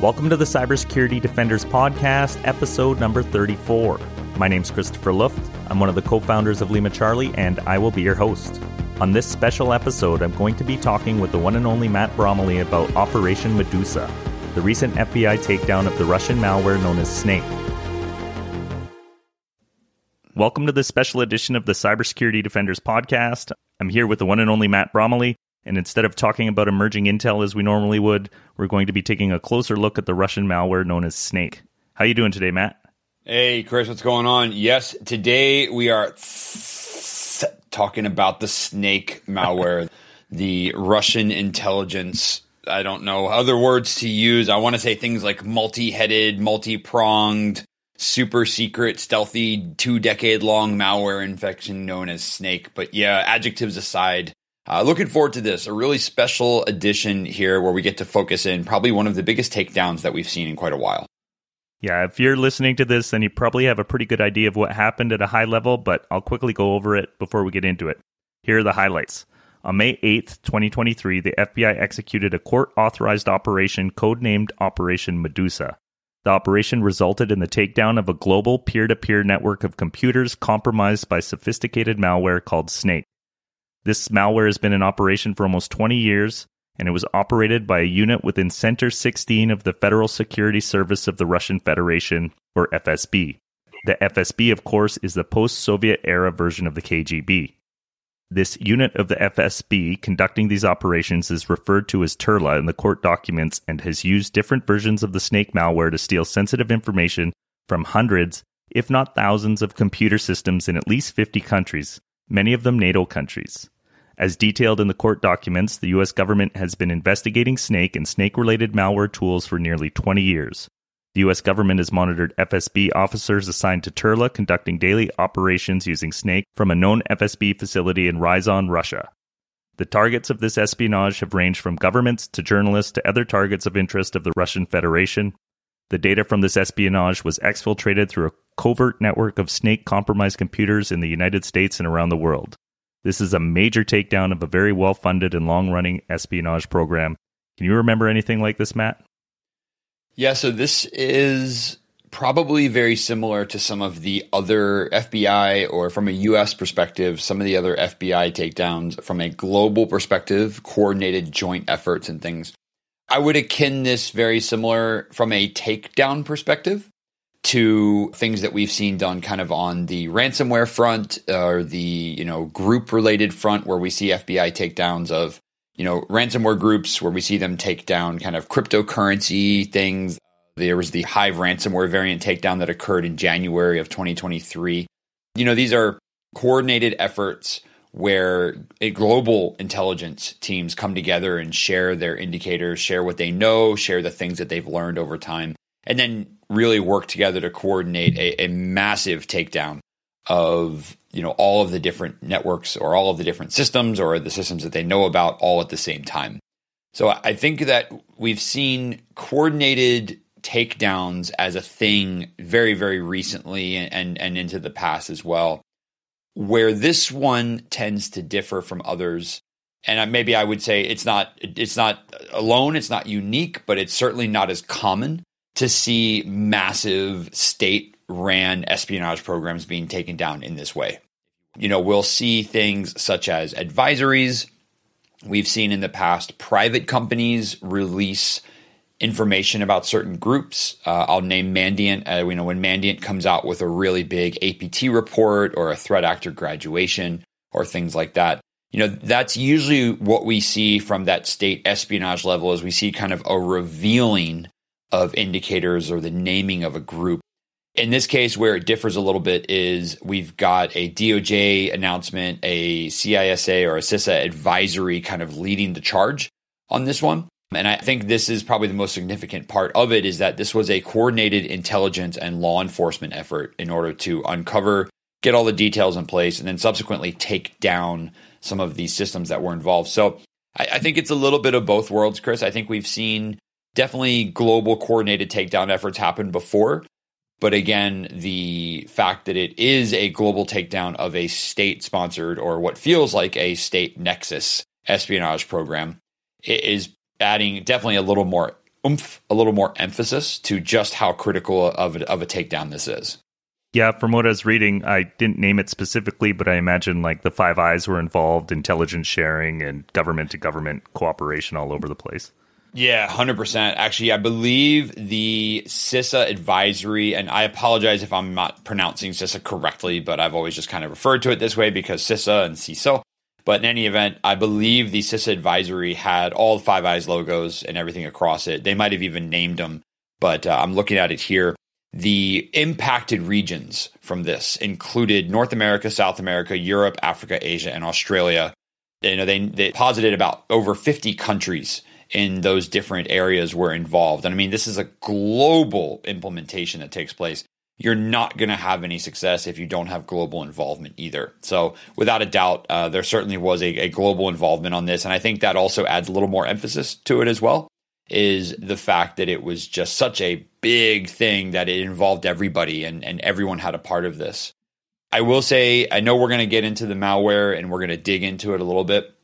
Welcome to the Cybersecurity Defenders Podcast, episode number 34. My name's Christopher Luft. I'm one of the co founders of LimaCharlie, and I will be your host. On this special episode, I'm going to be talking with the one and only Matt Bromley about Operation Medusa, the recent FBI takedown of the Russian malware known as Snake. Welcome to this special edition of the Cybersecurity Defenders Podcast. I'm here with the one and only Matt Bromley. And instead of talking about emerging intel as we normally would, we're going to be taking a closer look at the Russian malware known as Snake. How you doing today, Matt? Hey, Chris, what's going on? Yes, today we are talking about the Snake malware, the Russian intelligence. I don't know other words to use. I want to say things like multi-headed, multi-pronged, super secret, stealthy, two decade long malware infection known as Snake. But yeah, adjectives aside, uh, looking forward to this. A really special edition here where we get to focus in probably one of the biggest takedowns that we've seen in quite a while. Yeah, if you're listening to this, then you probably have a pretty good idea of what happened at a high level, but I'll quickly go over it before we get into it. Here are the highlights. On May 8th, 2023, the FBI executed a court authorized operation codenamed Operation Medusa. The operation resulted in the takedown of a global peer to peer network of computers compromised by sophisticated malware called Snake. This malware has been in operation for almost 20 years, and it was operated by a unit within Center 16 of the Federal Security Service of the Russian Federation, or FSB. The FSB, of course, is the post Soviet era version of the KGB. This unit of the FSB conducting these operations is referred to as Turla in the court documents and has used different versions of the snake malware to steal sensitive information from hundreds, if not thousands, of computer systems in at least 50 countries, many of them NATO countries. As detailed in the court documents, the US government has been investigating Snake and Snake related malware tools for nearly 20 years. The US government has monitored FSB officers assigned to Turla conducting daily operations using Snake from a known FSB facility in Ryazan, Russia. The targets of this espionage have ranged from governments to journalists to other targets of interest of the Russian Federation. The data from this espionage was exfiltrated through a covert network of snake compromised computers in the United States and around the world. This is a major takedown of a very well funded and long running espionage program. Can you remember anything like this, Matt? Yeah, so this is probably very similar to some of the other FBI or from a US perspective, some of the other FBI takedowns from a global perspective, coordinated joint efforts and things. I would akin this very similar from a takedown perspective to things that we've seen done kind of on the ransomware front or the you know group related front where we see FBI takedowns of you know ransomware groups where we see them take down kind of cryptocurrency things. There was the Hive ransomware variant takedown that occurred in January of 2023 you know these are coordinated efforts where a global intelligence teams come together and share their indicators share what they know share the things that they've learned over time and then really work together to coordinate a, a massive takedown of you know all of the different networks or all of the different systems or the systems that they know about all at the same time. So I think that we've seen coordinated takedowns as a thing very very recently and and into the past as well. Where this one tends to differ from others and maybe I would say it's not it's not alone, it's not unique, but it's certainly not as common to see massive state ran espionage programs being taken down in this way. You know, we'll see things such as advisories. We've seen in the past private companies release information about certain groups. Uh, I'll name Mandiant. Uh, you know, when Mandiant comes out with a really big APT report or a threat actor graduation or things like that, you know, that's usually what we see from that state espionage level is we see kind of a revealing of indicators or the naming of a group. In this case, where it differs a little bit is we've got a DOJ announcement, a CISA or a CISA advisory kind of leading the charge on this one. And I think this is probably the most significant part of it is that this was a coordinated intelligence and law enforcement effort in order to uncover, get all the details in place, and then subsequently take down some of these systems that were involved. So I, I think it's a little bit of both worlds, Chris. I think we've seen definitely global coordinated takedown efforts happen before. But again, the fact that it is a global takedown of a state sponsored or what feels like a state nexus espionage program is adding definitely a little more oomph, a little more emphasis to just how critical of a, of a takedown this is. Yeah, from what I was reading, I didn't name it specifically, but I imagine like the Five Eyes were involved, intelligence sharing, and government to government cooperation all over the place. Yeah, 100%. Actually, I believe the CISA advisory, and I apologize if I'm not pronouncing CISA correctly, but I've always just kind of referred to it this way because CISA and CISO. But in any event, I believe the CISA advisory had all Five Eyes logos and everything across it. They might have even named them, but uh, I'm looking at it here. The impacted regions from this included North America, South America, Europe, Africa, Asia, and Australia. You know, they, they posited about over 50 countries in those different areas were involved. And I mean, this is a global implementation that takes place. You're not going to have any success if you don't have global involvement either. So, without a doubt, uh, there certainly was a, a global involvement on this. And I think that also adds a little more emphasis to it as well is the fact that it was just such a big thing that it involved everybody and, and everyone had a part of this. I will say, I know we're going to get into the malware and we're going to dig into it a little bit.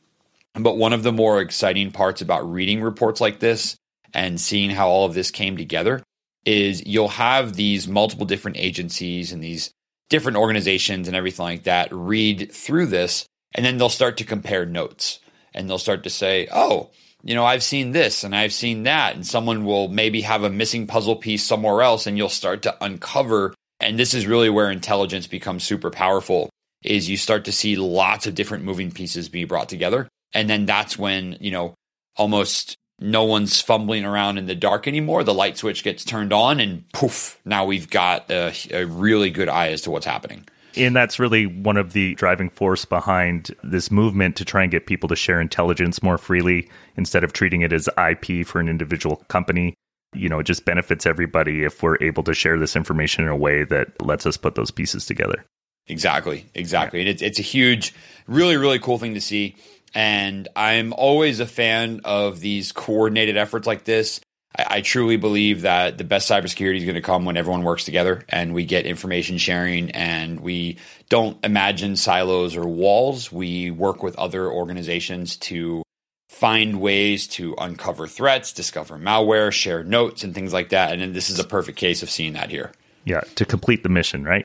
But one of the more exciting parts about reading reports like this and seeing how all of this came together is you'll have these multiple different agencies and these different organizations and everything like that read through this and then they'll start to compare notes and they'll start to say, oh, you know, I've seen this and I've seen that. And someone will maybe have a missing puzzle piece somewhere else and you'll start to uncover. And this is really where intelligence becomes super powerful is you start to see lots of different moving pieces be brought together. And then that's when, you know, almost no one's fumbling around in the dark anymore. The light switch gets turned on and poof, now we've got a, a really good eye as to what's happening. And that's really one of the driving force behind this movement to try and get people to share intelligence more freely instead of treating it as IP for an individual company. You know, it just benefits everybody if we're able to share this information in a way that lets us put those pieces together. Exactly, exactly. And it's, it's a huge, really, really cool thing to see. And I'm always a fan of these coordinated efforts like this. I, I truly believe that the best cybersecurity is going to come when everyone works together and we get information sharing and we don't imagine silos or walls. We work with other organizations to find ways to uncover threats, discover malware, share notes, and things like that. And this is a perfect case of seeing that here. Yeah, to complete the mission, right?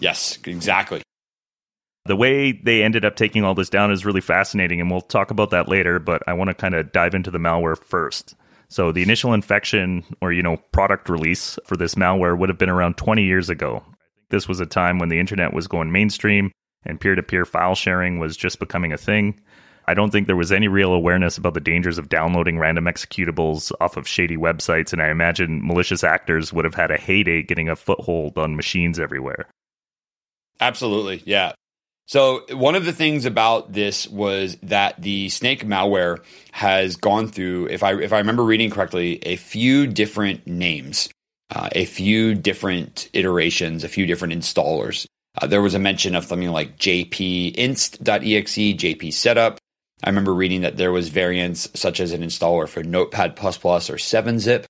Yes, exactly the way they ended up taking all this down is really fascinating, and we'll talk about that later. But I want to kind of dive into the malware first. So the initial infection or you know product release for this malware would have been around 20 years ago. This was a time when the internet was going mainstream and peer-to-peer file sharing was just becoming a thing. I don't think there was any real awareness about the dangers of downloading random executables off of shady websites, and I imagine malicious actors would have had a heyday getting a foothold on machines everywhere. Absolutely. Yeah. So one of the things about this was that the snake malware has gone through, if I if I remember reading correctly, a few different names, uh, a few different iterations, a few different installers. Uh, there was a mention of something like jpinst.exe, jp setup. I remember reading that there was variants such as an installer for Notepad++ or 7-zip.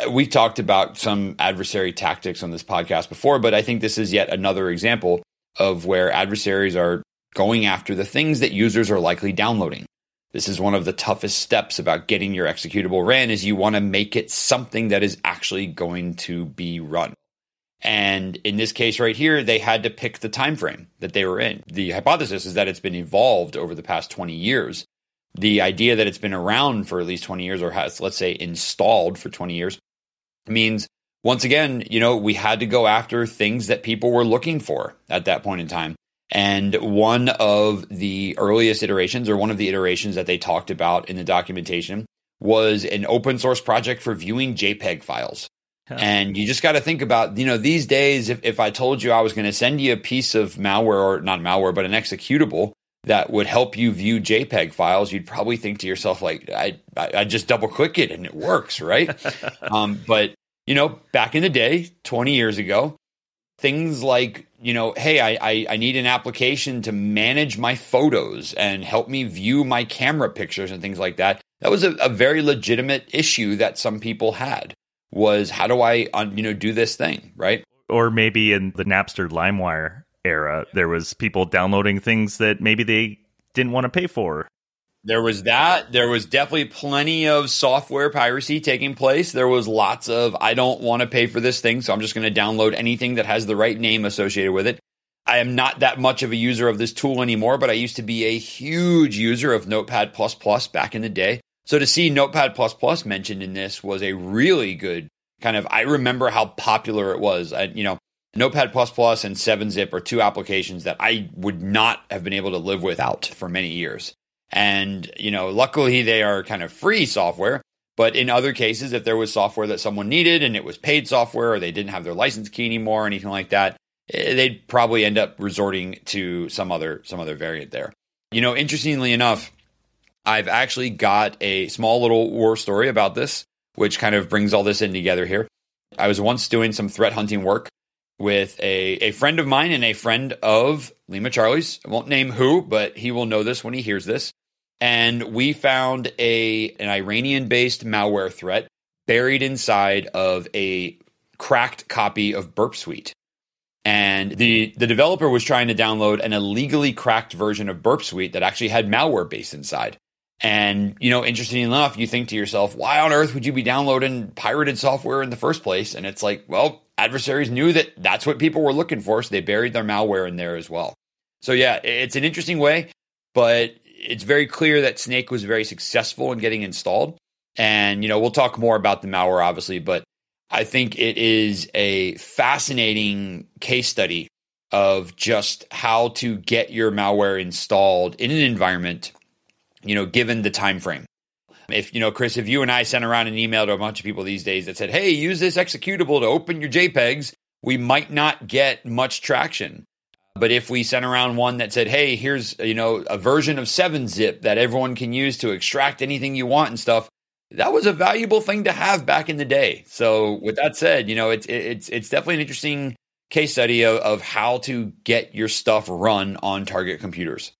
Uh, we've talked about some adversary tactics on this podcast before, but I think this is yet another example of where adversaries are going after the things that users are likely downloading. This is one of the toughest steps about getting your executable ran is you want to make it something that is actually going to be run. And in this case right here, they had to pick the time frame that they were in. The hypothesis is that it's been evolved over the past 20 years. The idea that it's been around for at least 20 years or has, let's say, installed for 20 years means once again, you know, we had to go after things that people were looking for at that point in time. And one of the earliest iterations, or one of the iterations that they talked about in the documentation, was an open source project for viewing JPEG files. Huh. And you just got to think about, you know, these days, if, if I told you I was going to send you a piece of malware, or not malware, but an executable that would help you view JPEG files, you'd probably think to yourself, like, I, I, I just double click it and it works, right? um, but you know, back in the day, 20 years ago, things like, you know, hey, I, I, I, need an application to manage my photos and help me view my camera pictures and things like that. That was a, a very legitimate issue that some people had was how do I, you know, do this thing, right? Or maybe in the Napster LimeWire era, there was people downloading things that maybe they didn't want to pay for. There was that. There was definitely plenty of software piracy taking place. There was lots of, I don't want to pay for this thing, so I'm just going to download anything that has the right name associated with it. I am not that much of a user of this tool anymore, but I used to be a huge user of Notepad back in the day. So to see Notepad mentioned in this was a really good kind of, I remember how popular it was. I, you know, Notepad and 7-Zip are two applications that I would not have been able to live without for many years. And, you know, luckily they are kind of free software. But in other cases, if there was software that someone needed and it was paid software or they didn't have their license key anymore or anything like that, eh, they'd probably end up resorting to some other some other variant there. You know, interestingly enough, I've actually got a small little war story about this, which kind of brings all this in together here. I was once doing some threat hunting work with a, a friend of mine and a friend of LimaCharlie's. I won't name who, but he will know this when he hears this. And we found a an Iranian based malware threat buried inside of a cracked copy of Burp Suite. And the, the developer was trying to download an illegally cracked version of Burp Suite that actually had malware based inside. And, you know, interesting enough, you think to yourself, why on earth would you be downloading pirated software in the first place? And it's like, well, adversaries knew that that's what people were looking for. So they buried their malware in there as well. So, yeah, it's an interesting way, but it's very clear that Snake was very successful in getting installed. And, you know, we'll talk more about the malware, obviously, but I think it is a fascinating case study of just how to get your malware installed in an environment you know, given the time frame. If you know, Chris, if you and I sent around an email to a bunch of people these days that said, "Hey, use this executable to open your JPEGs," we might not get much traction. But if we sent around one that said, "Hey, here's you know a version of 7-Zip that everyone can use to extract anything you want and stuff," that was a valuable thing to have back in the day. So, with that said, you know, it's it's it's definitely an interesting case study of, of how to get your stuff run on target computers.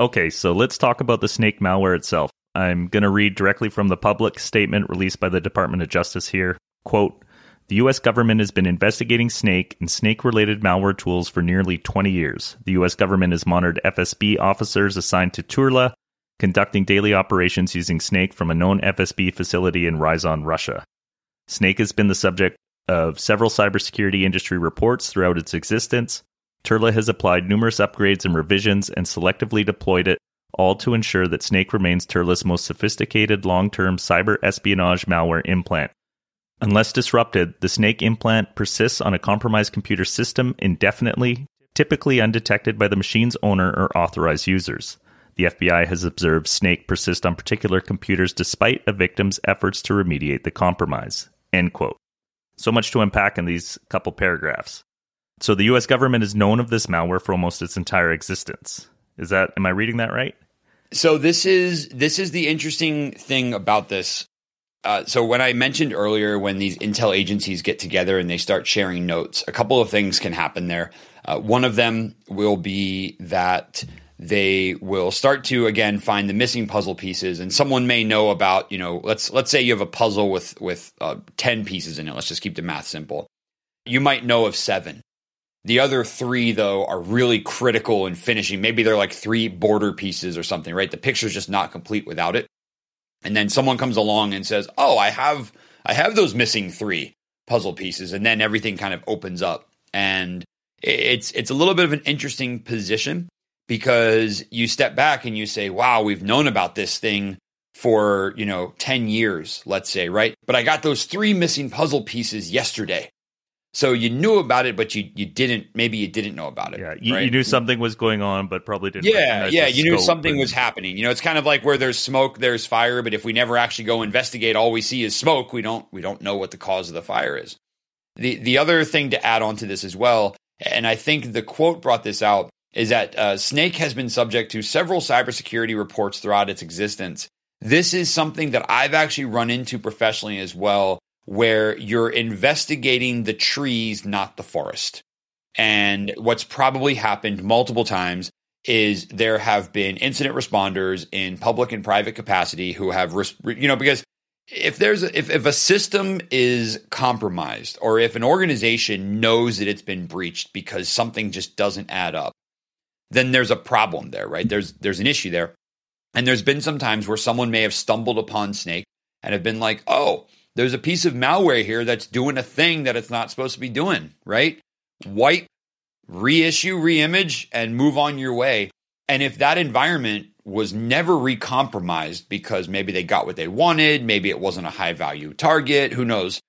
Okay, so let's talk about the snake malware itself. I'm going to read directly from the public statement released by the Department of Justice here. Quote The U.S. government has been investigating snake and snake related malware tools for nearly 20 years. The U.S. government has monitored FSB officers assigned to Turla, conducting daily operations using snake from a known FSB facility in Ryazan, Russia. Snake has been the subject of several cybersecurity industry reports throughout its existence, Turla has applied numerous upgrades and revisions and selectively deployed it, all to ensure that Snake remains Turla's most sophisticated long term cyber espionage malware implant. Unless disrupted, the Snake implant persists on a compromised computer system indefinitely, typically undetected by the machine's owner or authorized users. The FBI has observed Snake persist on particular computers despite a victim's efforts to remediate the compromise. End quote. So much to unpack in these couple paragraphs. So the US government is known of this malware for almost its entire existence. Is that am I reading that right? So this is this is the interesting thing about this. Uh, so when I mentioned earlier, when these intel agencies get together and they start sharing notes, a couple of things can happen there. Uh, one of them will be that they will start to again find the missing puzzle pieces, and someone may know about you know let's let's say you have a puzzle with with uh, ten pieces in it. Let's just keep the math simple. You might know of seven, the other three, though, are really critical in finishing. Maybe they're like three border pieces or something, right? The picture's just not complete without it. And then someone comes along and says, "Oh, I have I have those missing three puzzle pieces," and then everything kind of opens up. And it's it's a little bit of an interesting position because you step back and you say, "Wow, we've known about this thing for, you know, 10 years, let's say, right? But I got those three missing puzzle pieces yesterday. So you knew about it, but you you didn't. Maybe you didn't know about it. Yeah, you, right? you knew something was going on, but probably didn't. Yeah, yeah, you knew something and... was happening. You know, it's kind of like where there's smoke, there's fire. But if we never actually go investigate, all we see is smoke. We don't we don't know what the cause of the fire is. The the other thing to add on to this as well, and I think the quote brought this out, is that uh, Snake has been subject to several cybersecurity reports throughout its existence. This is something that I've actually run into professionally as well where you're investigating the trees, not the forest. And what's probably happened multiple times is there have been incident responders in public and private capacity who have, you know, because if there's a, if, if a system is compromised or if an organization knows that it's been breached because something just doesn't add up, then there's a problem there, right? There's there's an issue there. And there's been some times where someone may have stumbled upon Snake and have been like, oh, there's a piece of malware here that's doing a thing that it's not supposed to be doing, right? Wipe, reissue, reimage, and move on your way. And if that environment was never recompromised because maybe they got what they wanted, maybe it wasn't a high value target, who knows?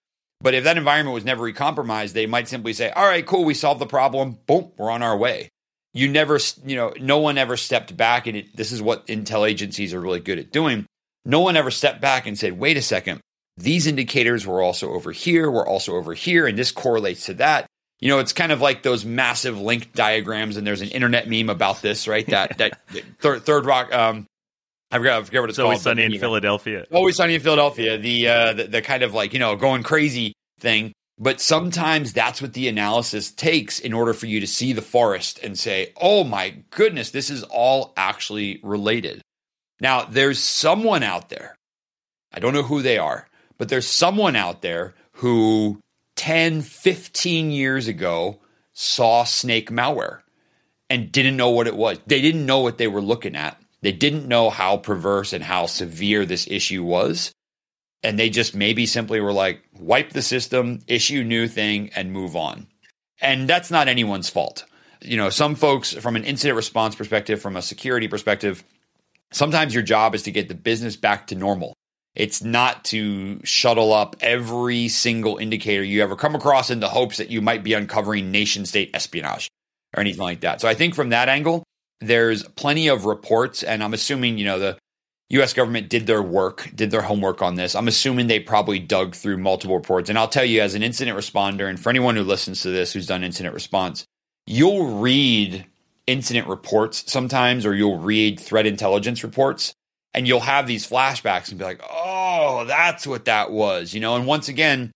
But if that environment was never recompromised, they might simply say, all right, cool, we solved the problem. Boom, we're on our way. You never, you know, no one ever stepped back. And it, this is what intel agencies are really good at doing. No one ever stepped back and said, wait a second, these indicators were also over here, we're also over here, and this correlates to that. You know, it's kind of like those massive link diagrams, and there's an internet meme about this, right? That that third, third rock. Um, I forget, I forget what it's, it's called. Always sunny in Philadelphia. Always sunny in Philadelphia. The, uh, the the kind of like you know going crazy thing. But sometimes that's what the analysis takes in order for you to see the forest and say, "Oh my goodness, this is all actually related." Now, there's someone out there. I don't know who they are, but there's someone out there who 10, 15 years ago saw snake malware and didn't know what it was. They didn't know what they were looking at. They didn't know how perverse and how severe this issue was. And they just maybe simply were like, wipe the system, issue new thing, and move on. And that's not anyone's fault. You know, some folks, from an incident response perspective, from a security perspective, sometimes your job is to get the business back to normal. It's not to shuttle up every single indicator you ever come across in the hopes that you might be uncovering nation state espionage or anything like that. So I think from that angle, there's plenty of reports, and I'm assuming, you know, the US government did their work, did their homework on this. I'm assuming they probably dug through multiple reports. And I'll tell you, as an incident responder, and for anyone who listens to this who's done incident response, you'll read incident reports sometimes, or you'll read threat intelligence reports and you'll have these flashbacks and be like, "Oh, that's what that was," you know. And once again,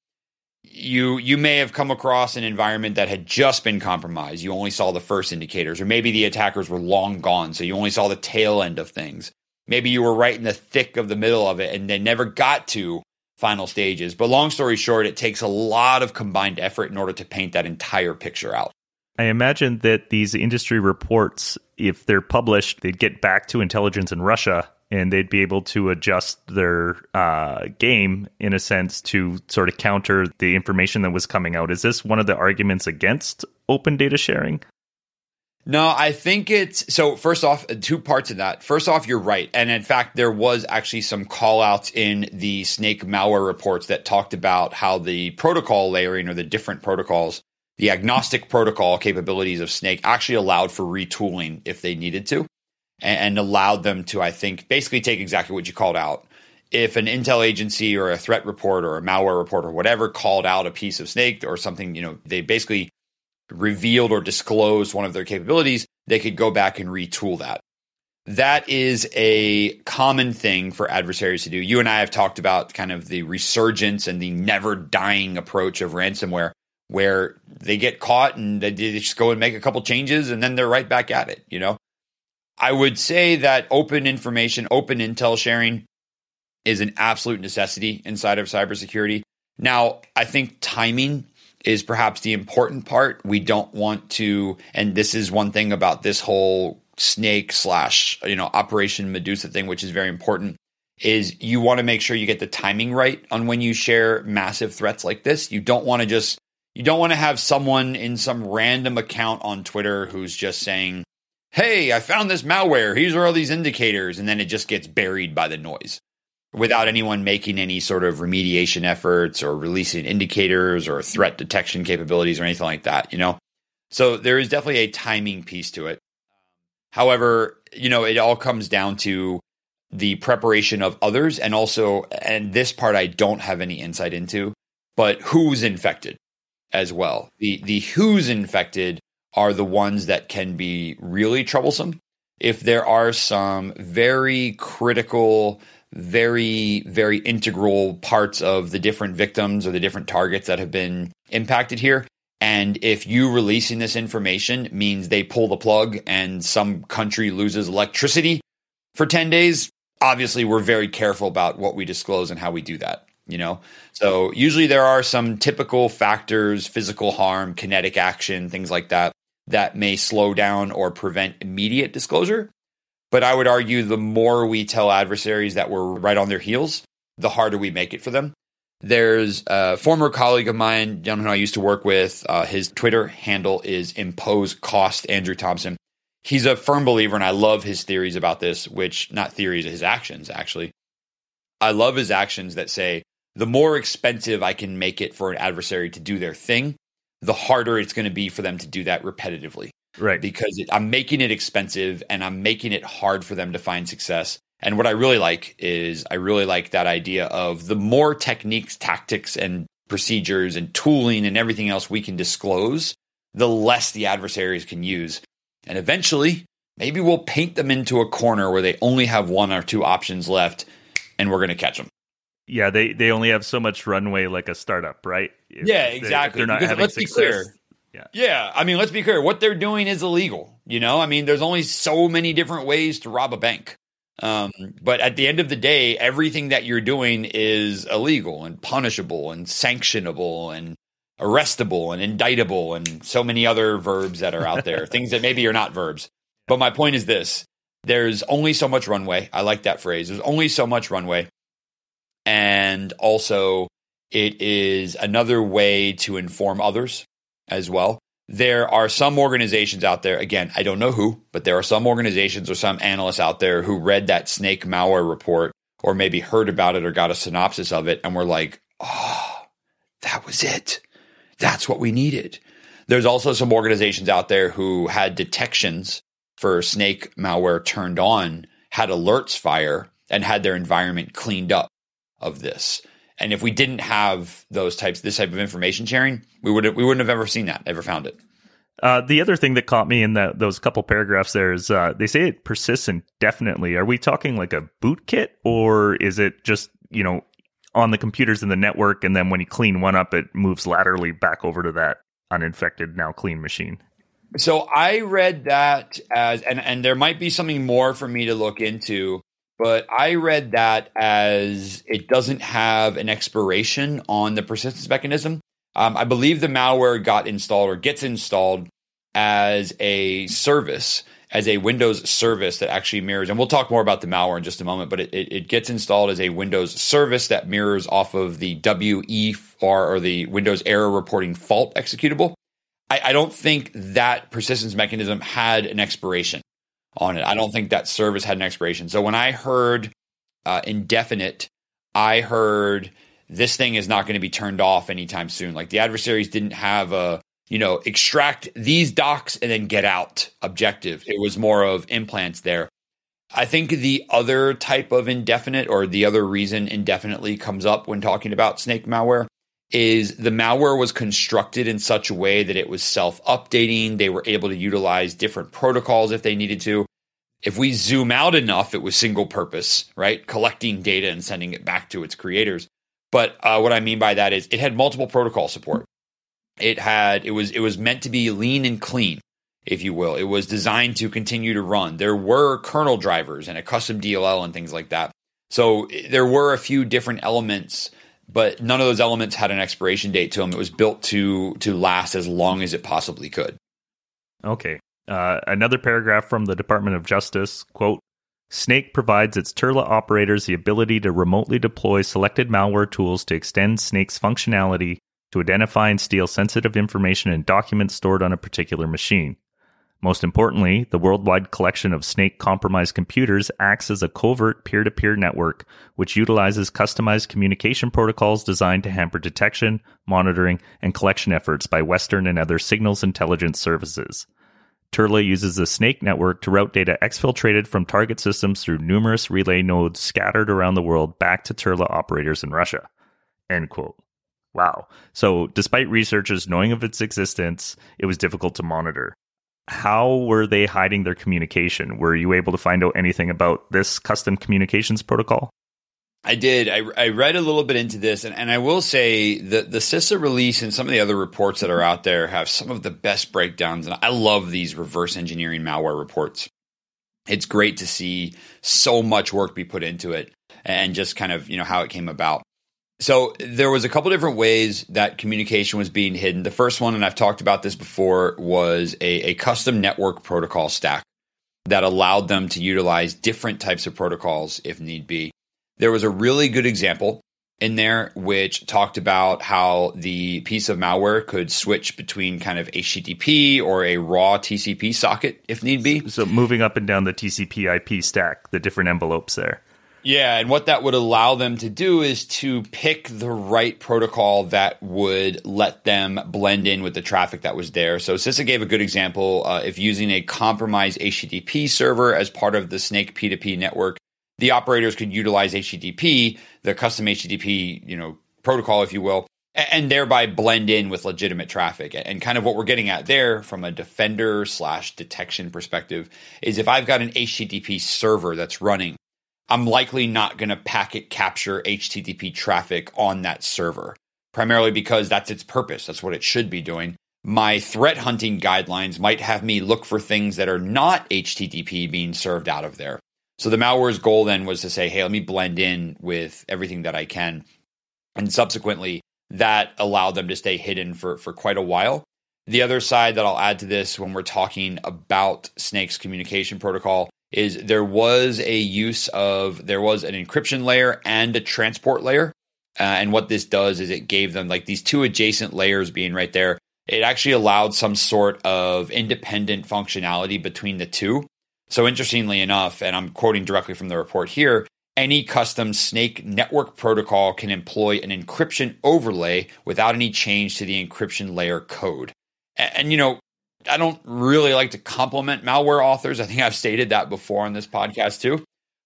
you you may have come across an environment that had just been compromised. You only saw the first indicators, or maybe the attackers were long gone, so you only saw the tail end of things. Maybe you were right in the thick of the middle of it, and they never got to final stages. But long story short, it takes a lot of combined effort in order to paint that entire picture out. I imagine that these industry reports, if they're published, they'd get back to intelligence in Russia and they'd be able to adjust their uh, game in a sense to sort of counter the information that was coming out. Is this one of the arguments against open data sharing? No, I think it's so. First off, two parts of that. First off, you're right, and in fact, there was actually some call outs in the Snake malware reports that talked about how the protocol layering or the different protocols, the agnostic protocol capabilities of Snake actually allowed for retooling if they needed to and, allowed them to, I think, basically take exactly what you called out. If an intel agency or a threat report or a malware report or whatever called out a piece of Snake or something, you know, they basically revealed or disclosed one of their capabilities, they could go back and retool that. That is a common thing for adversaries to do. You and I have talked about kind of the resurgence and the never dying approach of ransomware, where they get caught and they just go and make a couple changes and then they're right back at it, you know? I would say that open information, open intel sharing is an absolute necessity inside of cybersecurity. Now, I think timing is perhaps the important part. We don't want to, and this is one thing about this whole snake slash, you know, Operation Medusa thing, which is very important, is you want to make sure you get the timing right on when you share massive threats like this. You don't want to just, you don't want to have someone in some random account on Twitter who's just saying, hey, I found this malware. Here's all these indicators. And then it just gets buried by the noise without anyone making any sort of remediation efforts or releasing indicators or threat detection capabilities or anything like that, you know? So there is definitely a timing piece to it. However, you know, it all comes down to the preparation of others and also, and this part I don't have any insight into, but who's infected as well. The, the who's infected are the ones that can be really troublesome. If there are some very critical, very, very integral parts of the different victims or the different targets that have been impacted here, and if you releasing this information means they pull the plug and some country loses electricity for 10 days, obviously we're very careful about what we disclose and how we do that you know so usually there are some typical factors physical harm kinetic action things like that that may slow down or prevent immediate disclosure. But I would argue the more we tell adversaries that we're right on their heels, the harder we make it for them. There's a former colleague of mine, gentleman I used to work with. Uh, his Twitter handle is impose cost Andrew Thompson. He's a firm believer, and I love his theories about this, which not theories, his actions actually. I love his actions that say the more expensive I can make it for an adversary to do their thing, the harder it's going to be for them to do that repetitively. Right. Because it, I'm making it expensive and I'm making it hard for them to find success. And what I really like is I really like that idea of the more techniques, tactics, and procedures and tooling and everything else we can disclose, the less the adversaries can use. And eventually, maybe we'll paint them into a corner where they only have one or two options left and we're going to catch them. Yeah, they, they only have so much runway like a startup, right? If yeah, exactly. They, are not because having let's success. be clear. Yeah. yeah, I mean, let's be clear. What they're doing is illegal. You know, I mean, there's only so many different ways to rob a bank. Um, but at the end of the day, everything that you're doing is illegal and punishable and sanctionable and arrestable and indictable and so many other verbs that are out there, things that maybe are not verbs. But my point is this there's only so much runway. I like that phrase. There's only so much runway. And also, it is another way to inform others as well. There are some organizations out there, again, I don't know who, but there are some organizations or some analysts out there who read that snake malware report or maybe heard about it or got a synopsis of it and were like, oh, that was it. That's what we needed. There's also some organizations out there who had detections for snake malware turned on, had alerts fire, and had their environment cleaned up of this. And if we didn't have those types, this type of information sharing, we would we wouldn't have ever seen that, ever found it. Uh, the other thing that caught me in that those couple paragraphs there is uh, they say it persists indefinitely. Are we talking like a bootkit, or is it just you know on the computers in the network, and then when you clean one up, it moves laterally back over to that uninfected now clean machine? So I read that as, and and there might be something more for me to look into but I read that as it doesn't have an expiration on the persistence mechanism. Um, I believe the malware got installed or gets installed as a service, as a Windows service that actually mirrors, and we'll talk more about the malware in just a moment, but it, it, it gets installed as a Windows service that mirrors off of the WER or the Windows Error Reporting Fault executable. I, I don't think that persistence mechanism had an expiration on it. I don't think that service had an expiration. So when I heard uh, indefinite, I heard this thing is not going to be turned off anytime soon. Like the adversaries didn't have a, you know, extract these docs and then get out objective. It was more of implants there. I think the other type of indefinite or the other reason indefinitely comes up when talking about snake malware is the malware was constructed in such a way that it was self updating. They were able to utilize different protocols if they needed to. If we zoom out enough, it was single purpose, right? Collecting data and sending it back to its creators. But uh, what I mean by that is it had multiple protocol support. It had it was it was meant to be lean and clean, if you will. It was designed to continue to run. There were kernel drivers and a custom DLL and things like that. So there were a few different elements but none of those elements had an expiration date to them. It was built to to last as long as it possibly could. Okay. Uh, another paragraph from the Department of Justice quote Snake provides its Turla operators the ability to remotely deploy selected malware tools to extend Snake's functionality to identify and steal sensitive information and documents stored on a particular machine. Most importantly, the worldwide collection of Snake compromised computers acts as a covert peer to peer network, which utilizes customized communication protocols designed to hamper detection, monitoring, and collection efforts by Western and other signals intelligence services. Turla uses the Snake network to route data exfiltrated from target systems through numerous relay nodes scattered around the world back to Turla operators in Russia. End quote. Wow. So, despite researchers knowing of its existence, it was difficult to monitor how were they hiding their communication? Were you able to find out anything about this custom communications protocol? I did. I, I read a little bit into this, and, and I will say that the CISA release and some of the other reports that are out there have some of the best breakdowns. And I love these reverse engineering malware reports. It's great to see so much work be put into it and just kind of, you know, how it came about. So there was a couple different ways that communication was being hidden. The first one, and I've talked about this before, was a, a custom network protocol stack. that allowed them to utilize different types of protocols if need be. There was a really good example in there which talked about how the piece of malware could switch between kind of HTTP or a raw TCP socket if need be. So moving up and down the TCP IP stack, the different envelopes there. Yeah, and what that would allow them to do is to pick the right protocol that would let them blend in with the traffic that was there. So CISA gave a good example. Uh, if using a compromised HTTP server as part of the Snake P2P network, the operators could utilize HTTP, the custom HTTP, you know, protocol, if you will, and thereby blend in with legitimate traffic. And kind of what we're getting at there from a defender slash detection perspective is if I've got an HTTP server that's running, I'm likely not going to packet capture HTTP traffic on that server, primarily because that's its purpose. That's what it should be doing. My threat hunting guidelines might have me look for things that are not HTTP being served out of there. So the malware's goal then was to say, hey, let me blend in with everything that I can. And subsequently, that allowed them to stay hidden for, for quite a while. The other side that I'll add to this when we're talking about Snake's communication protocol is there was a use of, there was an encryption layer and a transport layer. Uh, and what this does is it gave them like these two adjacent layers being right there. It actually allowed some sort of independent functionality between the two. So, interestingly enough, and I'm quoting directly from the report here, any custom Snake network protocol can employ an encryption overlay without any change to the encryption layer code. And, and, you know, I don't really like to compliment malware authors. I think I've stated that before on this podcast too.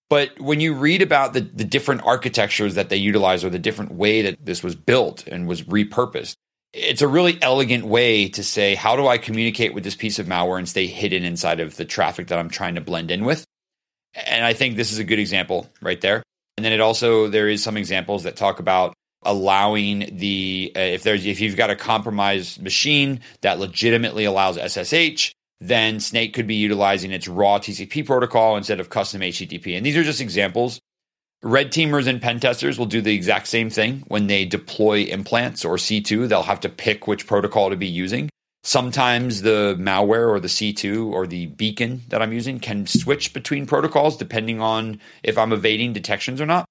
But when you read about the, the different architectures that they utilize or the different way that this was built and was repurposed, it's a really elegant way to say, how do I communicate with this piece of malware and stay hidden inside of the traffic that I'm trying to blend in with? And I think this is a good example right there. And then it also, there is some examples that talk about allowing the, uh, if there's, if you've got a compromised machine that legitimately allows SSH, then Snake could be utilizing its raw TCP protocol instead of custom HTTP. And these are just examples Red teamers and pen testers will do the exact same thing when they deploy implants or C2. They'll have to pick which protocol to be using. Sometimes the malware or the C2 or the beacon that I'm using can switch between protocols depending on if I'm evading detections or not.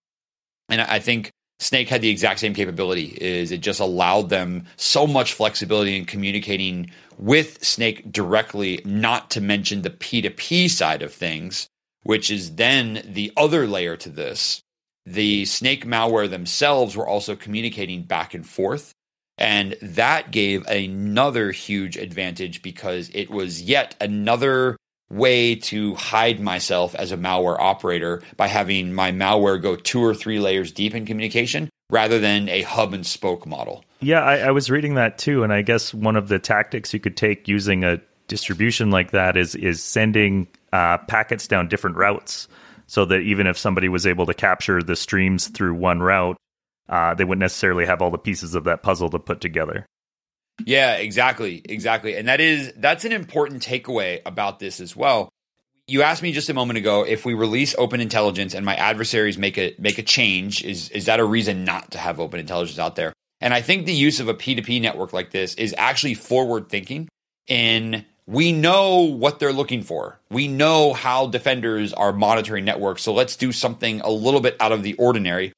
And I think Snake had the exact same capability is it just allowed them so much flexibility in communicating with Snake directly, not to mention the P2P side of things which is then the other layer to this. The snake malware themselves were also communicating back and forth. And that gave another huge advantage because it was yet another way to hide myself as a malware operator by having my malware go two or three layers deep in communication rather than a hub and spoke model. Yeah, I, I was reading that too. And I guess one of the tactics you could take using a distribution like that is is sending uh, packets down different routes so that even if somebody was able to capture the streams through one route, uh, they wouldn't necessarily have all the pieces of that puzzle to put together. Yeah, exactly, exactly, and that is that's an important takeaway about this as well. You asked me just a moment ago if we release open intelligence and my adversaries make a make a change, is is that a reason not to have open intelligence out there? And I think the use of a P2P network like this is actually forward thinking in we know what they're looking for. We know how defenders are monitoring networks. So let's do something a little bit out of the ordinary.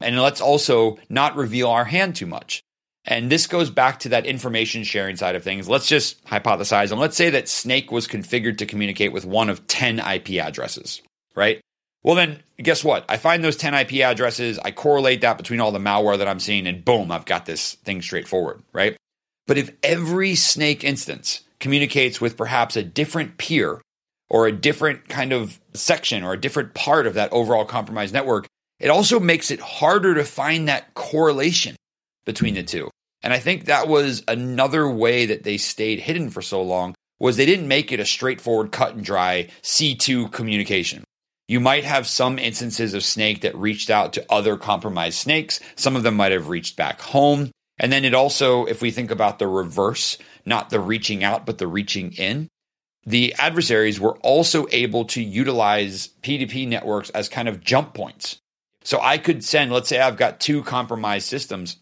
And let's also not reveal our hand too much. And this goes back to that information sharing side of things. Let's just hypothesize and let's say that Snake was configured to communicate with one of 10 IP addresses, right? Well, then guess what? I find those 10 IP addresses, I correlate that between all the malware that I'm seeing, and boom, I've got this thing straightforward, right? But if every Snake instance communicates with perhaps a different peer or a different kind of section or a different part of that overall compromised network, it also makes it harder to find that correlation between the two. And I think that was another way that they stayed hidden for so long was they didn't make it a straightforward cut and dry C2 communication. You might have some instances of snake that reached out to other compromised snakes. Some of them might have reached back home. And then it also, if we think about the reverse, not the reaching out, but the reaching in, the adversaries were also able to utilize P2P networks as kind of jump points. So I could send, let's say I've got two compromised systems.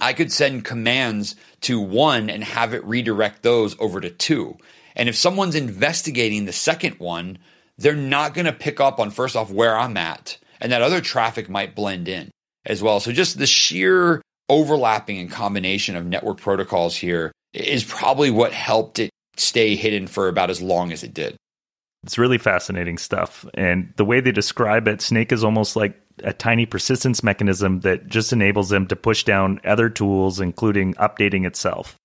I could send commands to one and have it redirect those over to two. And if someone's investigating the second one, they're not going to pick up on first off where I'm at, and that other traffic might blend in as well. So just the sheer overlapping and combination of network protocols here is probably what helped it stay hidden for about as long as it did. It's really fascinating stuff. And the way they describe it, Snake is almost like a tiny persistence mechanism that just enables them to push down other tools, including updating itself.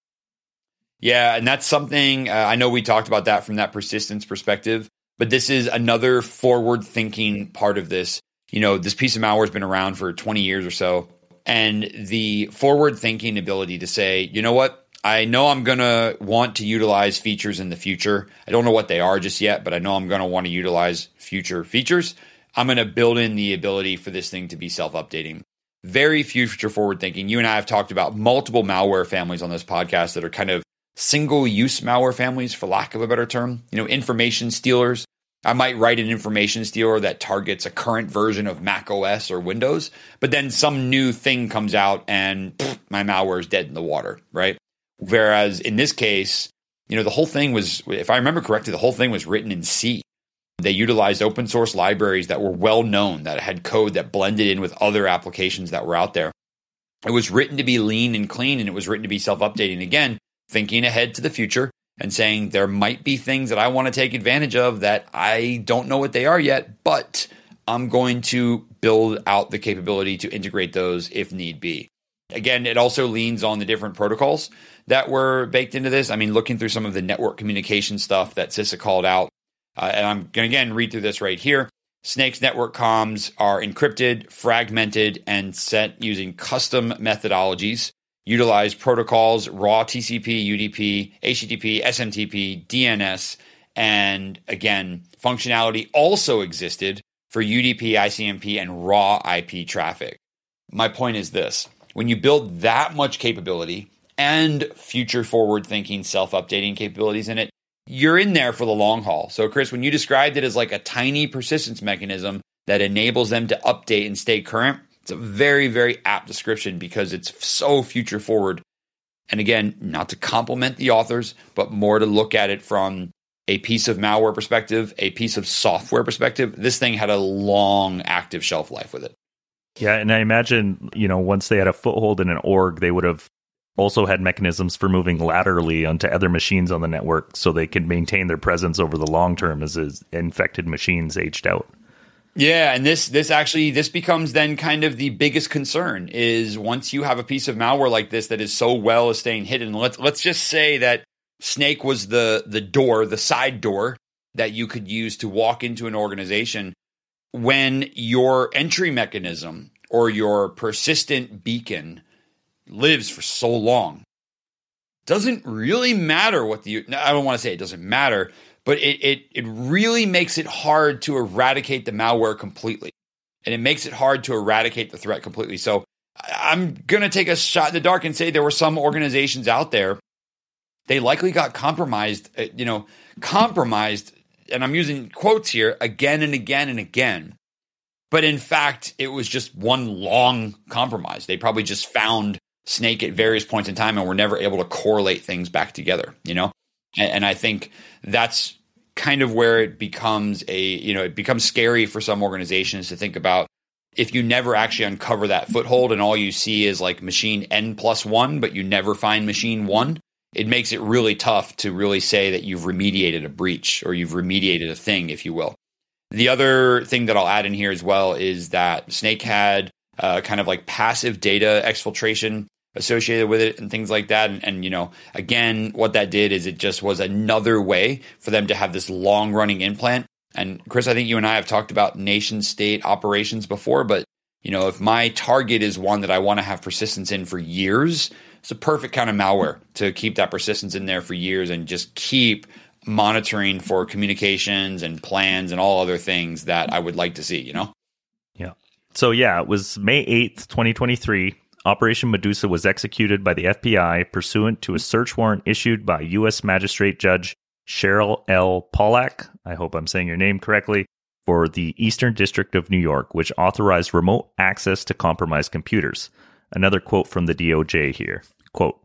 Yeah, and that's something uh, I know we talked about that from that persistence perspective, but this is another forward thinking part of this. You know, this piece of malware has been around for 20 years or so, and the forward thinking ability to say, you know what, I know I'm going to want to utilize features in the future. I don't know what they are just yet, but I know I'm going to want to utilize future features. I'm going to build in the ability for this thing to be self updating. Very future forward thinking. You and I have talked about multiple malware families on this podcast that are kind of single use malware families, for lack of a better term. You know, information stealers. I might write an information stealer that targets a current version of Mac OS or Windows, but then some new thing comes out and pff, my malware is dead in the water, right? Whereas in this case, you know, the whole thing was, if I remember correctly, the whole thing was written in C. They utilized open source libraries that were well known, that had code that blended in with other applications that were out there. It was written to be lean and clean, and it was written to be self updating. Again, thinking ahead to the future and saying there might be things that I want to take advantage of that I don't know what they are yet, but I'm going to build out the capability to integrate those if need be. Again, it also leans on the different protocols that were baked into this. I mean, looking through some of the network communication stuff that CISA called out, uh, and I'm going to again read through this right here. Snake's network comms are encrypted, fragmented, and sent using custom methodologies. Utilize protocols raw TCP, UDP, HTTP, SMTP, DNS, and again, functionality also existed for UDP, ICMP, and raw IP traffic. My point is this when you build that much capability and future forward thinking, self updating capabilities in it, you're in there for the long haul. So, Chris, when you described it as like a tiny persistence mechanism that enables them to update and stay current, it's a very, very apt description because it's so future forward. And again, not to compliment the authors, but more to look at it from a piece of malware perspective, a piece of software perspective. This thing had a long active shelf life with it. Yeah, and I imagine, you know, once they had a foothold in an org, they would have also had mechanisms for moving laterally onto other machines on the network so they could maintain their presence over the long term as, as infected machines aged out. Yeah, and this this actually this becomes then kind of the biggest concern is once you have a piece of malware like this that is so well staying hidden. Let's let's just say that Snake was the the door, the side door that you could use to walk into an organization when your entry mechanism or your persistent beacon lives for so long doesn't really matter what the I don't want to say it doesn't matter, but it, it it really makes it hard to eradicate the malware completely. And it makes it hard to eradicate the threat completely. So I'm gonna take a shot in the dark and say there were some organizations out there, they likely got compromised, uh, you know, compromised, and I'm using quotes here again and again and again. But in fact, it was just one long compromise. They probably just found snake at various points in time and we're never able to correlate things back together you know? And, and, i think that's kind of where it becomes a you know it becomes scary for some organizations to think about if you never actually uncover that foothold and all you see is like machine n plus one but you never find machine one it makes it really tough to really say that you've remediated a breach or you've remediated a thing if you will. The other thing that i'll add in here as well is that snake had uh, kind of like passive data exfiltration associated with it and things like that. And, and, you know, again, what that did is it just was another way for them to have this long running implant. And Chris, I think you and I have talked about nation state operations before, but you know, if my target is one that I want to have persistence in for years, it's a perfect kind of malware to keep that persistence in there for years and just keep monitoring for communications and plans and all other things that I would like to see, you know? So yeah, it was May 8th, 2023 Operation Medusa was executed by the FBI pursuant to a search warrant issued by U.S. Magistrate Judge Cheryl L. Pollak, I hope I'm saying your name correctly, for the Eastern District of New York, which authorized remote access to compromised computers. Another quote from the DOJ here. Quote,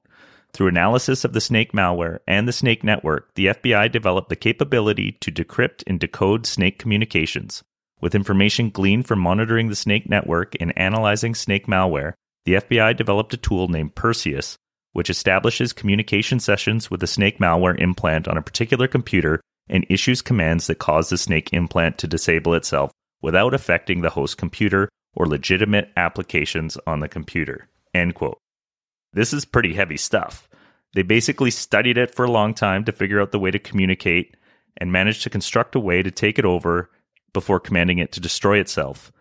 Through analysis of the snake malware and the snake network, the FBI developed the capability to decrypt and decode snake communications. With information gleaned from monitoring the snake network and analyzing snake malware, the FBI developed a tool named Perseus, which establishes communication sessions with the snake malware implant on a particular computer and issues commands that cause the snake implant to disable itself without affecting the host computer or legitimate applications on the computer. End quote. This is pretty heavy stuff. They basically studied it for a long time to figure out the way to communicate and managed to construct a way to take it over before commanding it to destroy itself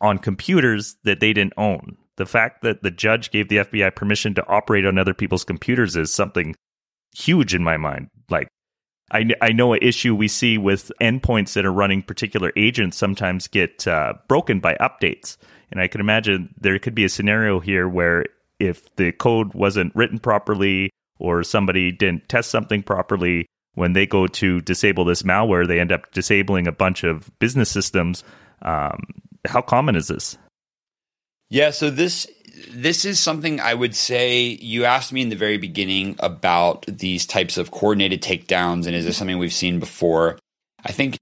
on computers that they didn't own. The fact that the judge gave the FBI permission to operate on other people's computers is something huge in my mind. Like, I, I know an issue we see with endpoints that are running particular agents sometimes get uh, broken by updates. And I can imagine there could be a scenario here where if the code wasn't written properly or somebody didn't test something properly, when they go to disable this malware, they end up disabling a bunch of business systems. Um, how common is this? Yeah, so this this is something I would say you asked me in the very beginning about these types of coordinated takedowns, and is this something we've seen before? I think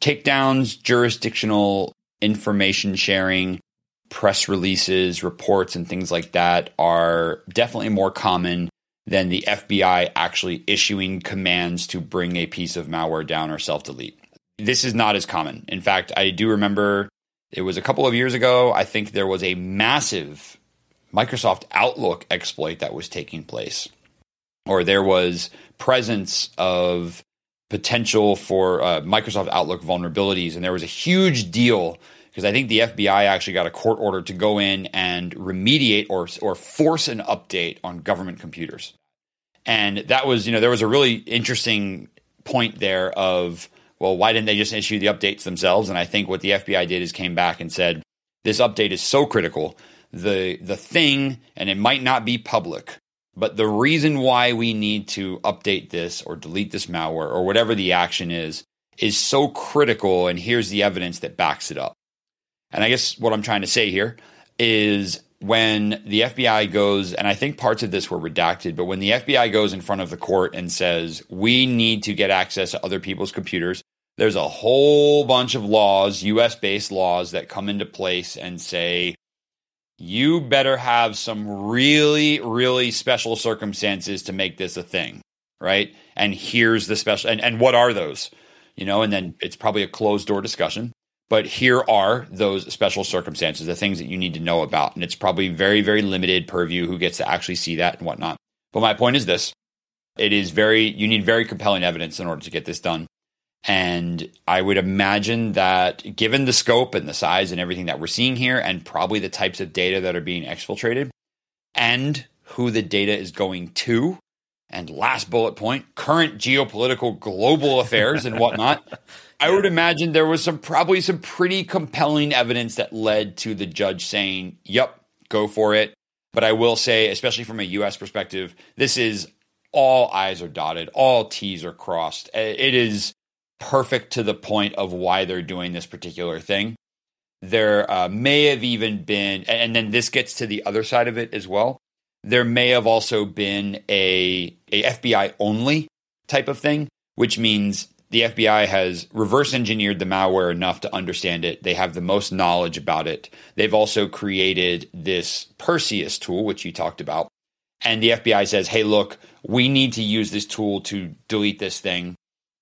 takedowns, jurisdictional information sharing, press releases, reports, and things like that are definitely more common than the FBI actually issuing commands to bring a piece of malware down or self delete. This is not as common. In fact, I do remember it was a couple of years ago. I think there was a massive Microsoft Outlook exploit that was taking place, or there was presence of potential for uh, Microsoft Outlook vulnerabilities, and there was a huge deal because I think the FBI actually got a court order to go in and remediate or or force an update on government computers, and that was you know there was a really interesting point there of well, why didn't they just issue the updates themselves? And I think what the FBI did is came back and said, this update is so critical. The the thing, and it might not be public, but the reason why we need to update this or delete this malware or whatever the action is, is so critical. And here's the evidence that backs it up. And I guess what I'm trying to say here is when the FBI goes, and I think parts of this were redacted, but when the FBI goes in front of the court and says, we need to get access to other people's computers, there's a whole bunch of laws, US based laws, that come into place and say, you better have some really, really special circumstances to make this a thing, right? And here's the special, and, and what are those? You know, and then it's probably a closed door discussion. But here are those special circumstances, the things that you need to know about. And it's probably very, very limited purview who gets to actually see that and whatnot. But my point is this it is very, you need very compelling evidence in order to get this done. And I would imagine that given the scope and the size and everything that we're seeing here, and probably the types of data that are being exfiltrated, and who the data is going to, and last bullet point current geopolitical global affairs and whatnot. I would imagine there was some probably some pretty compelling evidence that led to the judge saying, "Yep, go for it." But I will say, especially from a US perspective, this is all I's are dotted, all T's are crossed. It is perfect to the point of why they're doing this particular thing. There uh, may have even been, and then this gets to the other side of it as well. There may have also been a, a FBI only type of thing, which means the FBI has reverse engineered the malware enough to understand it. They have the most knowledge about it. They've also created this Perseus tool, which you talked about. And the FBI says, hey, look, we need to use this tool to delete this thing.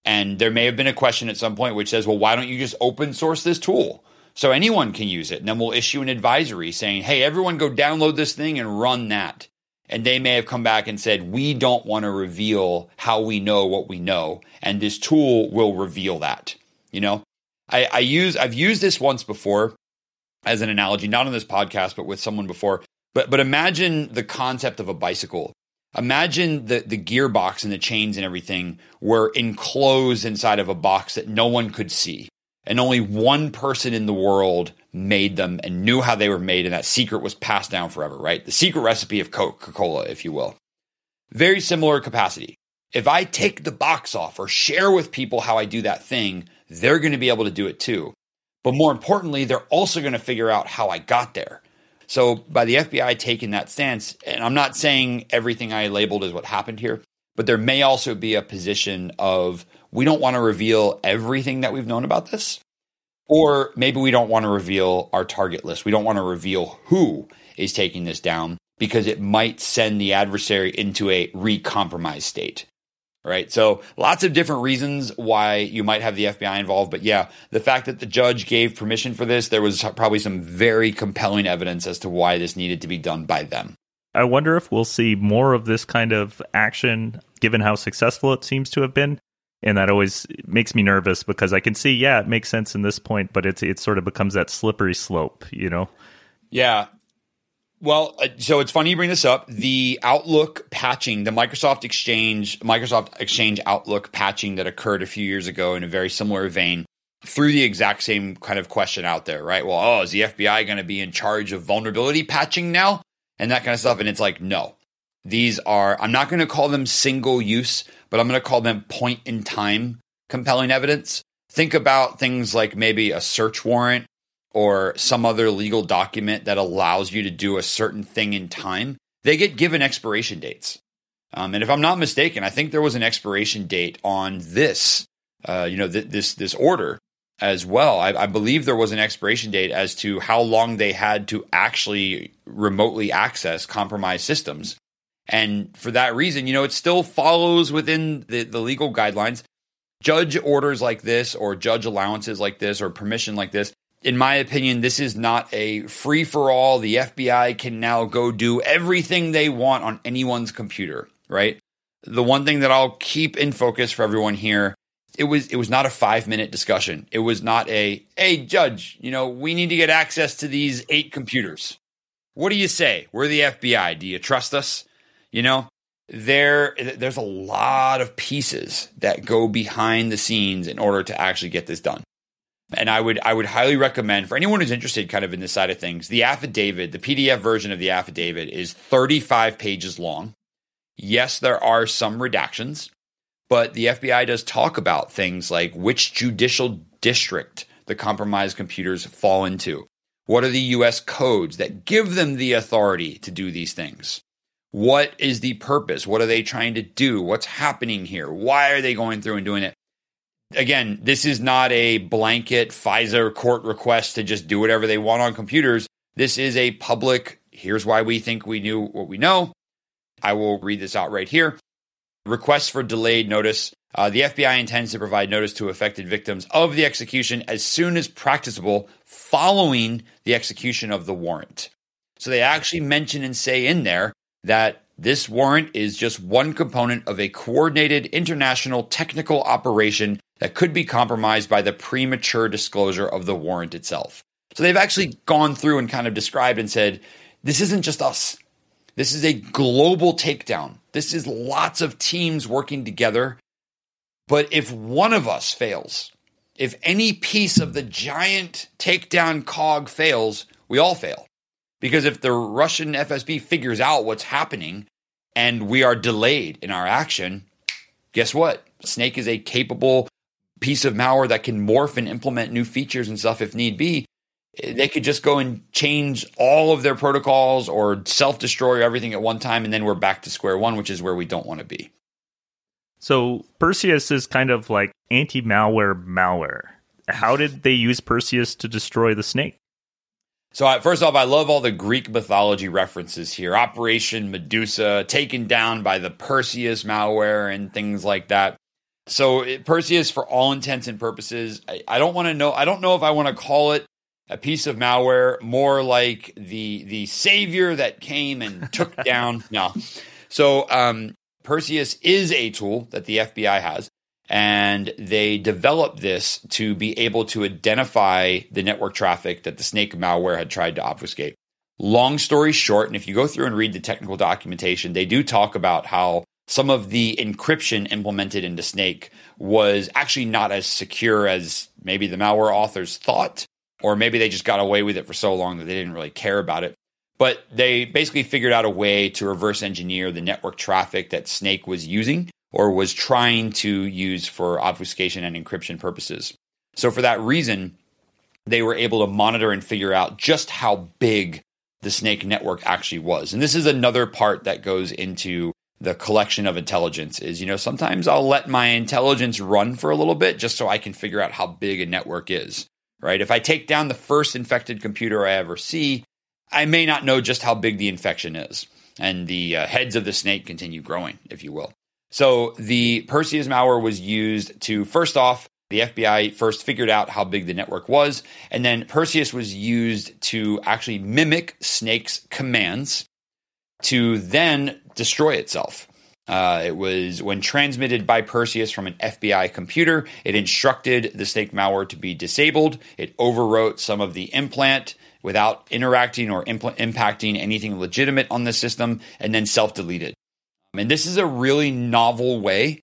And there may have been a question at some point which says, well, why don't you just open source this tool? So anyone can use it. And then we'll issue an advisory saying, hey, everyone go download this thing and run that. And they may have come back and said, we don't want to reveal how we know what we know. And this tool will reveal that. You know, I, I use, I've used this once before as an analogy, not on this podcast, but with someone before. But, but imagine the concept of a bicycle. Imagine the, the gearbox and the chains and everything were enclosed inside of a box that no one could see. And only one person in the world made them and knew how they were made, and that secret was passed down forever, right? The secret recipe of Coca Cola, if you will. Very similar capacity. If I take the box off or share with people how I do that thing, they're going to be able to do it too. But more importantly, they're also going to figure out how I got there. So by the FBI taking that stance, and I'm not saying everything I labeled is what happened here, but there may also be a position of we don't want to reveal everything that we've known about this. Or maybe we don't want to reveal our target list. We don't want to reveal who is taking this down because it might send the adversary into a recompromised state. Right. So lots of different reasons why you might have the FBI involved. But yeah, the fact that the judge gave permission for this, there was probably some very compelling evidence as to why this needed to be done by them. I wonder if we'll see more of this kind of action given how successful it seems to have been. And that always makes me nervous because I can see, yeah, it makes sense in this point, but it's it sort of becomes that slippery slope, you know? Yeah, well, uh, so it's funny you bring this up. The Outlook patching, the Microsoft Exchange, Microsoft Exchange Outlook patching that occurred a few years ago in a very similar vein, threw the exact same kind of question out there, right? Well, oh, is the FBI going to be in charge of vulnerability patching now? And that kind of stuff. And it's like, no. These are, I'm not going to call them single use, but I'm going to call them point in time compelling evidence. Think about things like maybe a search warrant or some other legal document that allows you to do a certain thing in time, they get given expiration dates. Um, and if I'm not mistaken, I think there was an expiration date on this, uh, you know, th- this this order as well. I, I, believe there was an expiration date as to how long they had to actually remotely access compromised systems. And for that reason, you know, it still follows within the, the legal guidelines. Judge orders like this, or judge allowances like this, or permission like this in my opinion, this is not a free for all. The FBI can now go do everything they want on anyone's computer, right? The one thing that I'll keep in focus for everyone here, it was it was not a 5-minute discussion. It was not a, "Hey judge, you know, we need to get access to these 8 computers." What do you say? We're the FBI. Do you trust us? You know, there there's a lot of pieces that go behind the scenes in order to actually get this done. And I would I would highly recommend for anyone who's interested kind of in this side of things, the affidavit, the PDF version of the affidavit is 35 pages long. Yes, there are some redactions, but the FBI does talk about things like which judicial district the compromised computers fall into. What are the US codes that give them the authority to do these things? What is the purpose? What are they trying to do? What's happening here? Why are they going through and doing it? again, this is not a blanket FISA court request to just do whatever they want on computers. This is a public, here's why we think we knew what we know. I will read this out right here. Request for delayed notice. Uh, the FBI intends to provide notice to affected victims of the execution as soon as practicable following the execution of the warrant. So they actually mention and say in there that this warrant is just one component of a coordinated international technical operation that could be compromised by the premature disclosure of the warrant itself. So they've actually gone through and kind of described and said, this isn't just us. This is a global takedown. This is lots of teams working together. But if one of us fails, if any piece of the giant takedown cog fails, we all fail. Because if the Russian FSB figures out what's happening and we are delayed in our action, guess what? Snake is a capable piece of malware that can morph and implement new features and stuff if need be. They could just go and change all of their protocols or self destroy everything at one time, and then we're back to square one, which is where we don't want to be. So, Perseus is kind of like anti malware malware. How did they use Perseus to destroy the snake? So, I, first off, I love all the Greek mythology references here. Operation Medusa, taken down by the Perseus malware and things like that. So it, Perseus, for all intents and purposes, I, I don't want to know. I don't know if I want to call it a piece of malware, more like the the savior that came and took down. No, so um, Perseus is a tool that the FBI has, and they developed this to be able to identify the network traffic that the snake malware had tried to obfuscate. Long story short, and if you go through and read the technical documentation, they do talk about how some of the encryption implemented into Snake was actually not as secure as maybe the malware authors thought, or maybe they just got away with it for so long that they didn't really care about it. But they basically figured out a way to reverse engineer the network traffic that Snake was using or was trying to use for obfuscation and encryption purposes. So, for that reason, they were able to monitor and figure out just how big the snake network actually was. And this is another part that goes into the collection of intelligence is, you know, sometimes I'll let my intelligence run for a little bit just so I can figure out how big a network is, right? If I take down the first infected computer I ever see, I may not know just how big the infection is. And the uh, heads of the snake continue growing, if you will. So the Perseus malware was used to, first off, the FBI first figured out how big the network was, and then Perseus was used to actually mimic Snake's commands to then destroy itself. Uh, it was when transmitted by Perseus from an FBI computer, it instructed the snake malware to be disabled. It overwrote some of the implant without interacting or impl- impacting anything legitimate on the system, and then self deleted. And this is a really novel way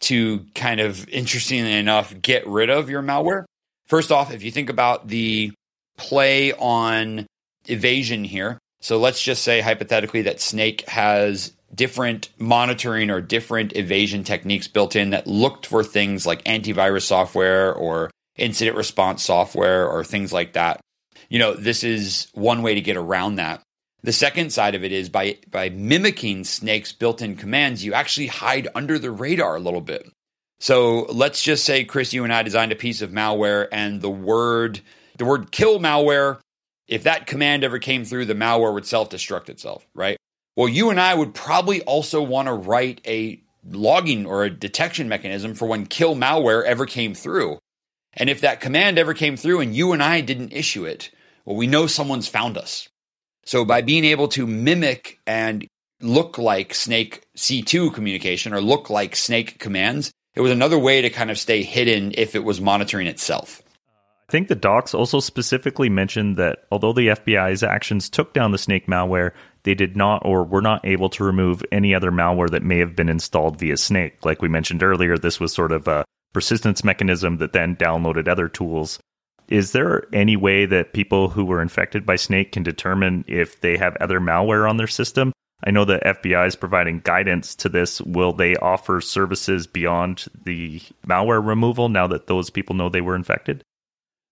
to kind of, interestingly enough, get rid of your malware. First off, if you think about the play on evasion here, so let's just say hypothetically that Snake has different monitoring or different evasion techniques built in that looked for things like antivirus software or incident response software or things like that. You know, this is one way to get around that. The second side of it is by by mimicking Snake's built-in commands, you actually hide under the radar a little bit. So let's just say Chris, you and I designed a piece of malware, and the word the word kill malware. If that command ever came through, the malware would self-destruct itself, right? Well, you and I would probably also want to write a logging or a detection mechanism for when kill malware ever came through. And if that command ever came through and you and I didn't issue it, well, we know someone's found us. So by being able to mimic and look like Snake C2 communication or look like Snake commands, it was another way to kind of stay hidden if it was monitoring itself. I think the docs also specifically mentioned that although the FBI's actions took down the Snake malware, they did not or were not able to remove any other malware that may have been installed via Snake. Like we mentioned earlier, this was sort of a persistence mechanism that then downloaded other tools is there any way that people who were infected by Snake can determine if they have other malware on their system? I know the FBI is providing guidance to this. Will they offer services beyond the malware removal now that those people know they were infected?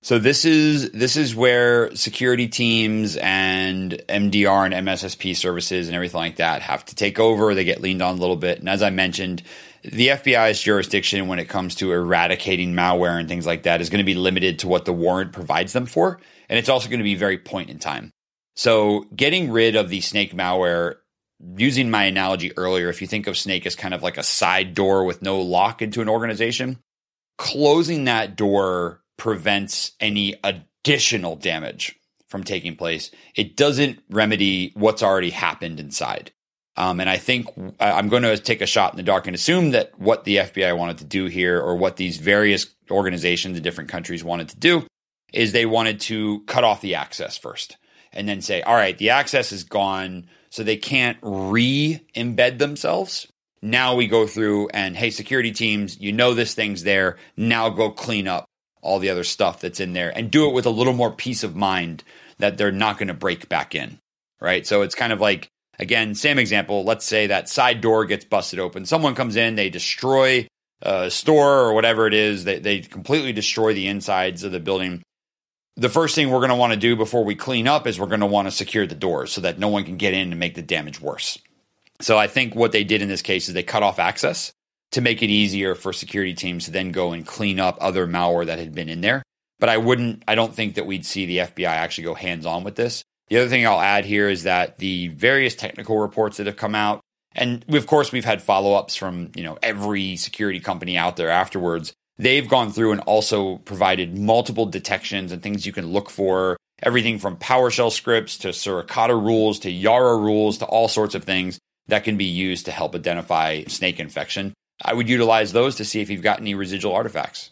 So this is this is where security teams and MDR and MSSP services and everything like that have to take over. They get leaned on a little bit. And as I mentioned, the FBI's jurisdiction when it comes to eradicating malware and things like that is going to be limited to what the warrant provides them for. And it's also going to be very point in time. So getting rid of the snake malware, using my analogy earlier, if you think of snake as kind of like a side door with no lock into an organization, closing that door prevents any additional damage from taking place. It doesn't remedy what's already happened inside. Um, and I think I'm going to take a shot in the dark and assume that what the FBI wanted to do here, or what these various organizations in different countries wanted to do, is they wanted to cut off the access first and then say, all right, the access is gone, so they can't re embed themselves. Now we go through and, hey, security teams, you know this thing's there. Now go clean up all the other stuff that's in there and do it with a little more peace of mind that they're not going to break back in. Right. So it's kind of like Again, same example. Let's say that side door gets busted open. Someone comes in, they destroy a store or whatever it is, they, they completely destroy the insides of the building. The first thing we're going to want to do before we clean up is we're going to want to secure the doors so that no one can get in and make the damage worse. So I think what they did in this case is they cut off access to make it easier for security teams to then go and clean up other malware that had been in there. But I wouldn't, I don't think that we'd see the FBI actually go hands on with this. The other thing I'll add here is that the various technical reports that have come out, and of course we've had follow-ups from you know every security company out there afterwards. They've gone through and also provided multiple detections and things you can look for. Everything from PowerShell scripts to Suricata rules to Yara rules to all sorts of things that can be used to help identify snake infection. I would utilize those to see if you've got any residual artifacts.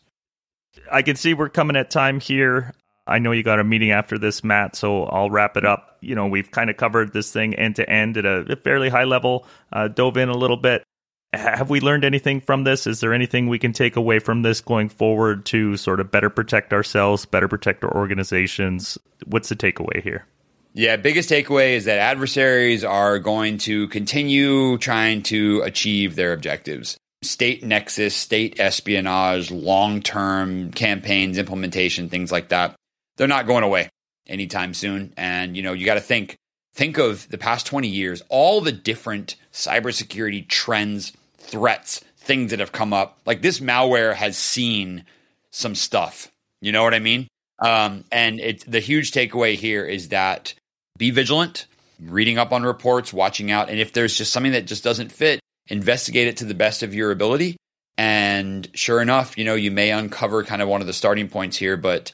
I can see we're coming at time here. I know you got a meeting after this, Matt, so I'll wrap it up. You know, we've kind of covered this thing end to end at a fairly high level, uh, dove in a little bit. Have we learned anything from this? Is there anything we can take away from this going forward to sort of better protect ourselves, better protect our organizations? What's the takeaway here? Yeah, biggest takeaway is that adversaries are going to continue trying to achieve their objectives. State nexus, state espionage, long term campaigns, implementation, things like that they're not going away anytime soon. And, you know, you got to think think of the past 20 years, all the different cybersecurity trends, threats, things that have come up. Like this malware has seen some stuff. You know what I mean? Um, and it, the huge takeaway here is that be vigilant, reading up on reports, watching out. And if there's just something that just doesn't fit, investigate it to the best of your ability. And sure enough, you know, you may uncover kind of one of the starting points here, but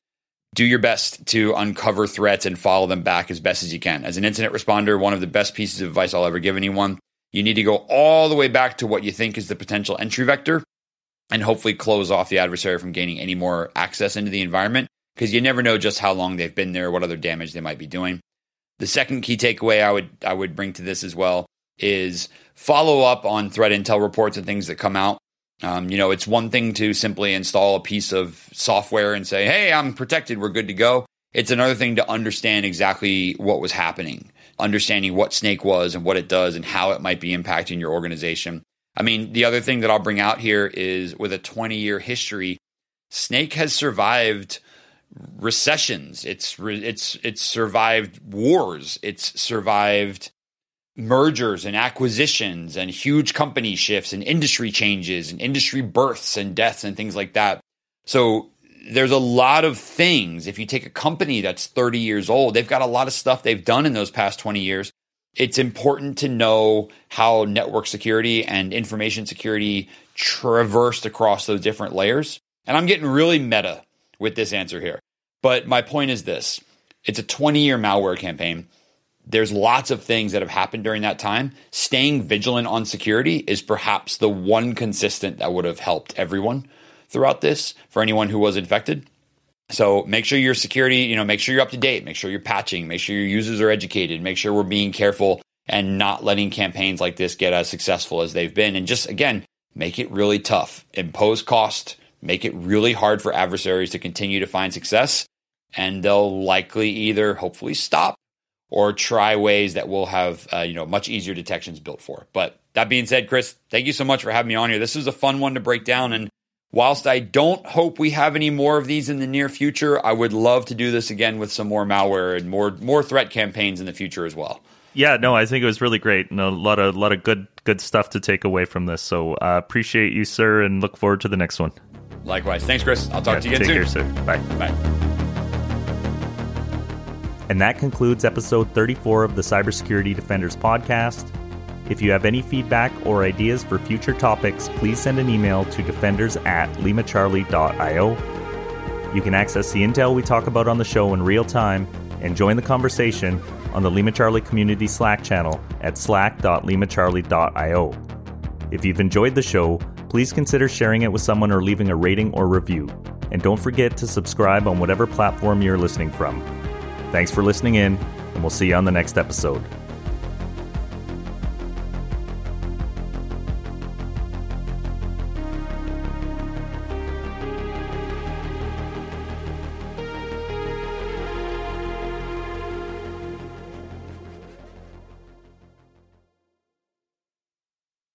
do your best to uncover threats and follow them back as best as you can. As an incident responder, one of the best pieces of advice I'll ever give anyone, you need to go all the way back to what you think is the potential entry vector and hopefully close off the adversary from gaining any more access into the environment because you never know just how long they've been there, what other damage they might be doing. The second key takeaway I would I would bring to this as well is follow up on threat intel reports and things that come out. Um, you know, it's one thing to simply install a piece of software and say, "Hey, I'm protected. We're good to go." It's another thing to understand exactly what was happening, understanding what Snake was and what it does and how it might be impacting your organization. I mean, the other thing that I'll bring out here is with a 20 year history, Snake has survived recessions. It's it's it's survived wars. It's survived mergers and acquisitions and huge company shifts and industry changes and industry births and deaths and things like that. So there's a lot of things. If you take a company that's 30 years old, they've got a lot of stuff they've done in those past 20 years. It's important to know how network security and information security traversed across those different layers. And I'm getting really meta with this answer here. But my point is this it's a 20 year malware campaign. There's lots of things that have happened during that time. Staying vigilant on security is perhaps the one consistent that would have helped everyone throughout this for anyone who was infected. So make sure your security, you know, make sure you're up to date, make sure you're patching, make sure your users are educated, make sure we're being careful and not letting campaigns like this get as successful as they've been. And just again, make it really tough, impose cost, make it really hard for adversaries to continue to find success and they'll likely either hopefully stop or try ways that will have uh, you know much easier detections built for. But that being said, Chris, thank you so much for having me on here. This is a fun one to break down and whilst I don't hope we have any more of these in the near future, I would love to do this again with some more malware and more more threat campaigns in the future as well. Yeah, no, I think it was really great and a lot of lot of good good stuff to take away from this. So uh, appreciate you, sir, and look forward to the next one. Likewise, thanks, Chris. I'll talk yeah, to you again take soon. Care, sir. Bye. Bye. And that concludes episode 34 of the Cybersecurity Defenders podcast. If you have any feedback or ideas for future topics, please send an email to defenders at limacharlie.io. You can access the intel we talk about on the show in real time and join the conversation on the LimaCharlie community Slack channel at slack.limacharlie.io. If you've enjoyed the show, please consider sharing it with someone or leaving a rating or review. And don't forget to subscribe on whatever platform you're listening from. Thanks for listening in, and we'll see you on the next episode.